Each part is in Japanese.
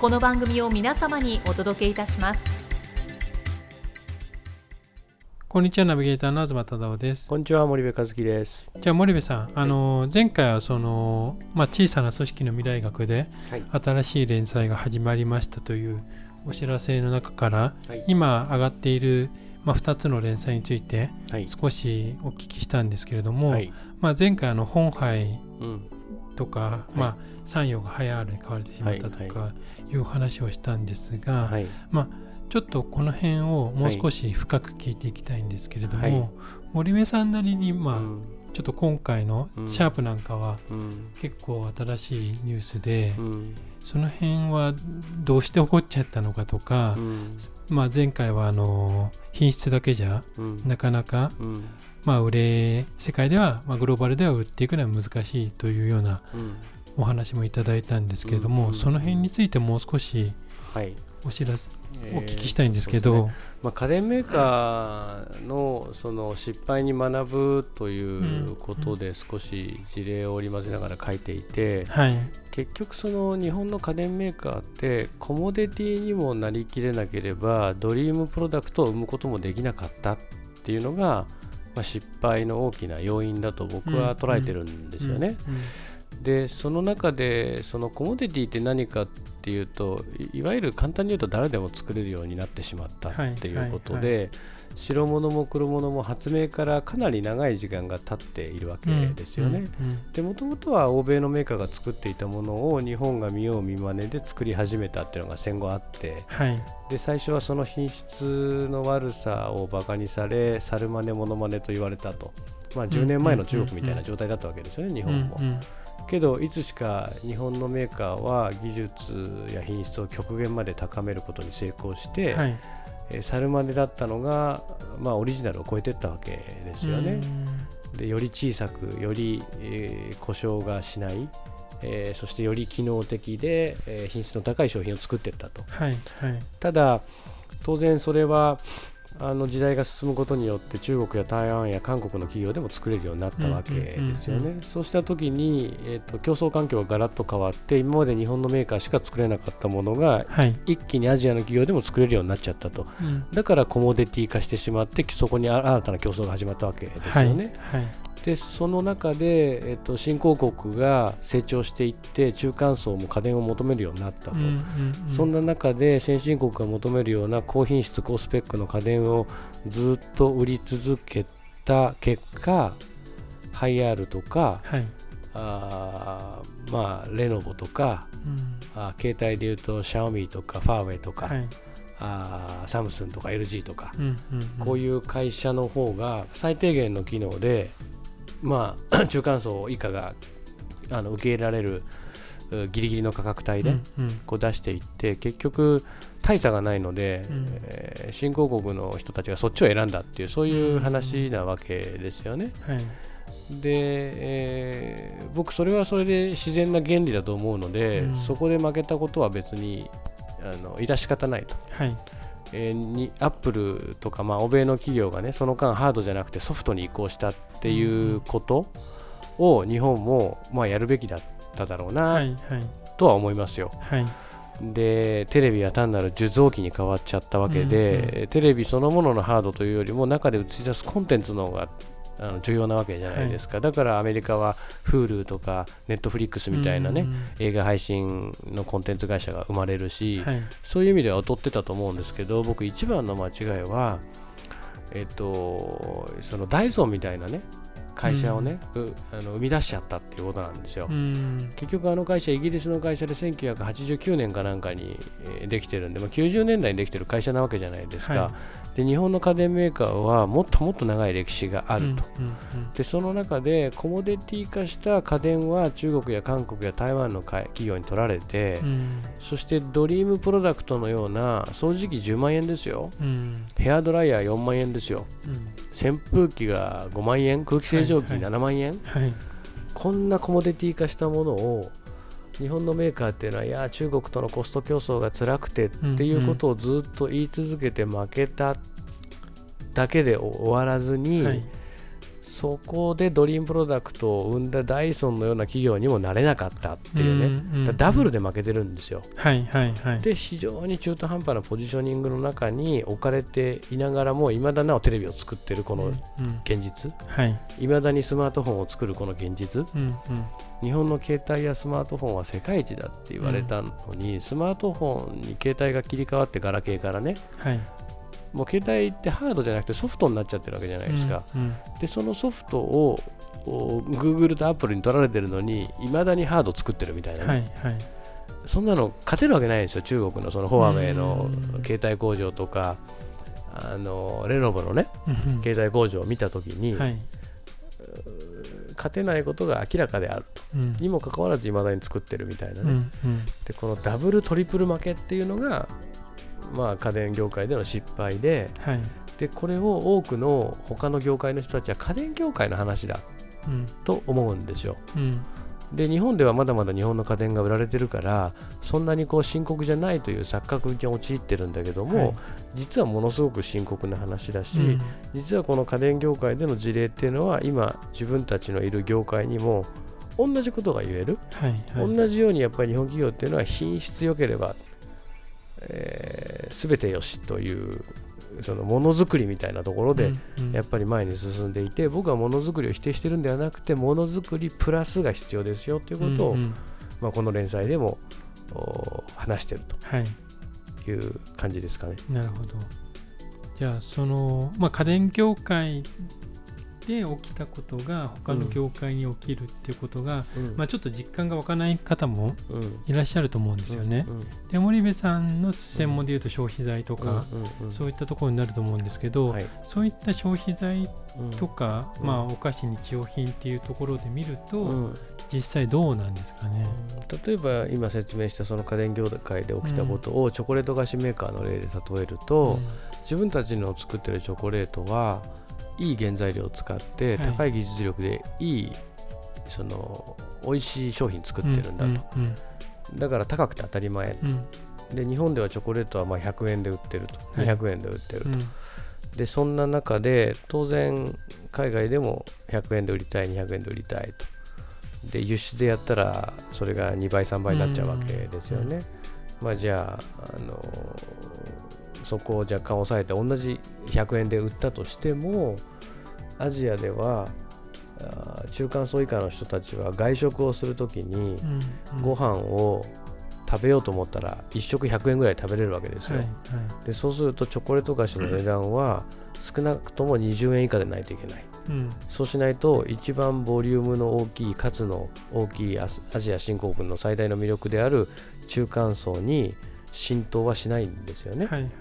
この番組を皆様にお届けいたします。こんにちはナビゲーターの東忠夫です。こんにちは森部和樹です。じゃあ森部さん、あの前回はその、まあ、小さな組織の未来学で新しい連載が始まりましたというお知らせの中から、はい、今上がっている、まあ、2つの連載について少しお聞きしたんですけれども、はい、まあ、前回あの本杯とか、うん、まあ、山陽が早あるに変われてしまったとかいう話をしたんですが、まあ、ちょっとこの辺をもう少し深く聞いていきたいんですけれども、森部さんなりに、まあ、うん。ちょっと今回のシャープなんかは結構新しいニュースで、その辺はどうして起こっちゃったのかとか、まあ、前回はあの品質だけじゃなかなか、まあ、売れ世界では、まあ、グローバルでは売っていくのは難しいというようなお話もいただいたんですけれども、その辺についてもう少しお知らせ、お聞きしたいんですけど、えーね、まあ、家電メーカーのその失敗に学ぶということで少し事例を織り交ぜながら書いていて、はい、結局その日本の家電メーカーってコモディティにもなりきれなければドリームプロダクトを生むこともできなかったっていうのが、まあ、失敗の大きな要因だと僕は捉えてるんですよね。でその中でそのコモディティって何かっていうといわゆる簡単に言うと誰でも作れるようになってしまったっていうことで、白物も黒物も発明からかなり長い時間が経っているわけですよね。でもともとは欧米のメーカーが作っていたものを日本が見よう見まねで作り始めたっていうのが戦後あって、はい、で最初はその品質の悪さをバカにされ猿真似物真似と言われたと、まあ、10年前の中国みたいな状態だったわけですよね、日本も。けどいつしか日本のメーカーは技術や品質を極限まで高めることに成功して、はい、えー、サルマネだったのが、まあ、オリジナルを超えていったわけですよね。でより小さくより、えー、故障がしない、えー、そしてより機能的で、えー、品質の高い商品を作っていったと、はいはい、ただ当然それはあの時代が進むことによって中国や台湾や韓国の企業でも作れるようになったわけですよね。そうした時に、えーと、競争環境がガラッと変わって今まで日本のメーカーしか作れなかったものが、はい、一気にアジアの企業でも作れるようになっちゃったと、うん、だからコモディティ化してしまってそこに新たな競争が始まったわけですよね。はい、はいでその中で、えっと、新興国が成長していって中間層も家電を求めるようになったと、うんうんうん、そんな中で先進国が求めるような高品質高スペックの家電をずっと売り続けた結果ハイアールとか、はい、あまあ、レノボとか、うん、あ携帯でいうとシャオミとかファーウェイとか、はい、あサムスンとか LG とか、うんうんうん、こういう会社の方が最低限の機能でまあ、中間層以下があの受け入れられるギリギリの価格帯でこう出していって、結局大差がないので、うん、えー、新興国の人たちがそっちを選んだっていうそういう話なわけですよね。はい、で、えー、僕それはそれで自然な原理だと思うので、うん、そこで負けたことは別にあの致し方ないと。はいえー、にアップルとか、まあ、欧米の企業がねその間ハードじゃなくてソフトに移行したっていうことを日本も、まあ、やるべきだっただろうな、はいはい、とは思いますよ。はい。でテレビは単なる受像機に変わっちゃったわけで、うんうん、テレビそのもののハードというよりも中で映し出すコンテンツの方があの重要なわけじゃないですか、はい、だからアメリカは Hulu とか Netflix みたいなね、映画配信のコンテンツ会社が生まれるし、はい、そういう意味では劣ってたと思うんですけど僕一番の間違いはえっとそのダイソンみたいなね会社をね、うん、あの生み出しちゃったっていうことなんですよ、うん、結局あの会社イギリスの会社で1989年かなんかにできてるんで、まあ、90年代にできてる会社なわけじゃないですか、はい、で日本の家電メーカーはもっともっと長い歴史があると、うんでその中でコモディティ化した家電は中国や韓国や台湾の企業に取られて、うん、そしてドリームプロダクトのような掃除機10万円ですよ、うん、ヘアドライヤー4万円ですよ、うん、扇風機が5万円空気清浄機7万円、はい。はい、こんなコモディティ化したものを日本のメーカーっていうのはいや中国とのコスト競争が辛くてっていうことをずっと言い続けて負けただけで終わらずに、はい、そこでドリームプロダクトを生んだダイソンのような企業にもなれなかったっていうね、うんうん、ダブルで負けてるんですよ。はいはいはい、で非常に中途半端なポジショニングの中に置かれていながらもいまだなおテレビを作ってるこの現実、い。ま、だにスマートフォンを作るこの現実、うんうん、日本の携帯やスマートフォンは世界一だって言われたのに、うん、スマートフォンに携帯が切り替わってガラケーからね、はい、もう携帯ってハードじゃなくてソフトになっちゃってるわけじゃないですか、うんうん、でそのソフトを Google と Apple に取られてるのにいまだにハード作ってるみたいな、ね、はいはい、そんなの勝てるわけないんですよ中国のそのフォアウェイの携帯工場とかあのレノボのね、携帯工場を見たときに、はい、勝てないことが明らかであると、うん、にもかかわらずいまだに作ってるみたいなね、うんうん、でこのダブルトリプル負けっていうのがまあ、家電業界での失敗ではい、でこれを多くの他の業界の人たちは家電業界の話だ、うん、と思うんですよ。うん。で日本ではまだまだ日本の家電が売られてるからそんなにこう深刻じゃないという錯覚に陥ってるんだけども、はい、実はものすごく深刻な話だし、うん、実はこの家電業界での事例っていうのは今自分たちのいる業界にも同じことが言える、はい。はい、同じようにやっぱり日本企業っていうのは品質良ければえー、全てよしというそのものづくりみたいなところでやっぱり前に進んでいて、僕はものづくりを否定してるんではなくてものづくりプラスが必要ですよということを、まあ、この連載でも話してるという感じですかね。なるほど。じゃあその、まあ、家電業界で起きたことが他の業界に起きるっていうことが、うん、まあ、ちょっと実感が湧かない方もいらっしゃると思うんですよね。で森部さんの専門でいうと消費財とか、そういったところになると思うんですけど、はい、そういった消費財とか、まあ、お菓子日用品っていうところで見ると、実際どうなんですかね？例えば今説明したその家電業界で起きたことをチョコレート菓子メーカーの例で例えると、うん、自分たちの作ってるチョコレートはいい原材料を使って高い技術力でいいその美味しい商品作ってるんだと、だから高くて当たり前、で日本ではチョコレートはまあ100円で売ってると、200円で売ってると、でそんな中で当然海外でも100円で売りたい200円で売りたいと。で輸出でやったらそれが2倍3倍になっちゃうわけですよね、まあじゃああのそこを若干抑えて同じ100円で売ったとしてもアジアでは中間層以下の人たちは外食をするときにご飯を食べようと思ったら1食100円ぐらい食べれるわけですよ、はいはい、でそうするとチョコレート菓子の値段は少なくとも20円以下でないといけない、うん、そうしないと一番ボリュームの大きいかつの大きいアジア新興国の最大の魅力である中間層に浸透はしないんですよね。はいはい。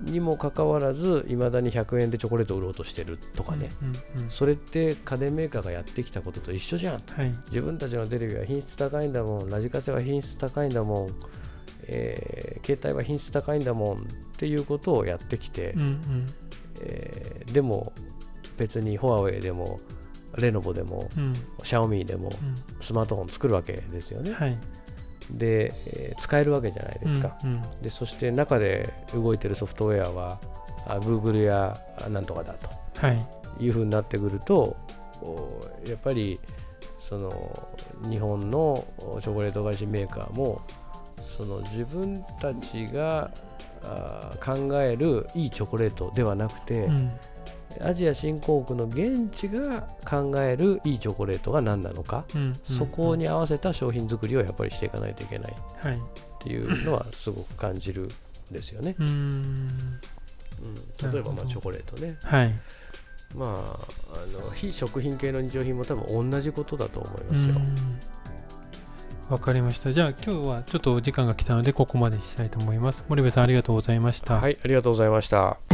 にもかかわらずいまだに100円でチョコレートを売ろうとしてるとかね、うんうんうん、それって家電メーカーがやってきたことと一緒じゃん、はい、自分たちのテレビは品質高いんだもん。ラジカセは品質高いんだもん、えー、携帯は品質高いんだもんっていうことをやってきて、うんうん、えー、でも別にフォアウェイでもレノボでも、うん、シャオミーでも、スマートフォン作るわけですよね。はいで、えー、使えるわけじゃないですか、うんうん、でそして中で動いてるソフトウェアはあ Google やなんとかだと、はい、いうふうになってくるとやっぱりその日本のチョコレート菓子メーカーもその自分たちがあ考えるいいチョコレートではなくて、うん、アジア新興国の現地が考えるいいチョコレートが何なのか、うんうんうん、そこに合わせた商品作りをやっぱりしていかないといけないっていうのはすごく感じるんですよね。うん、例えばまあチョコレートね。はいまあ、あの非食品系の日用品も多分同じことだと思いますよ。わかりました。じゃあ今日はちょっとお時間が来たのでここまでしたいと思います。森部さんありがとうございました。はい、ありがとうございました。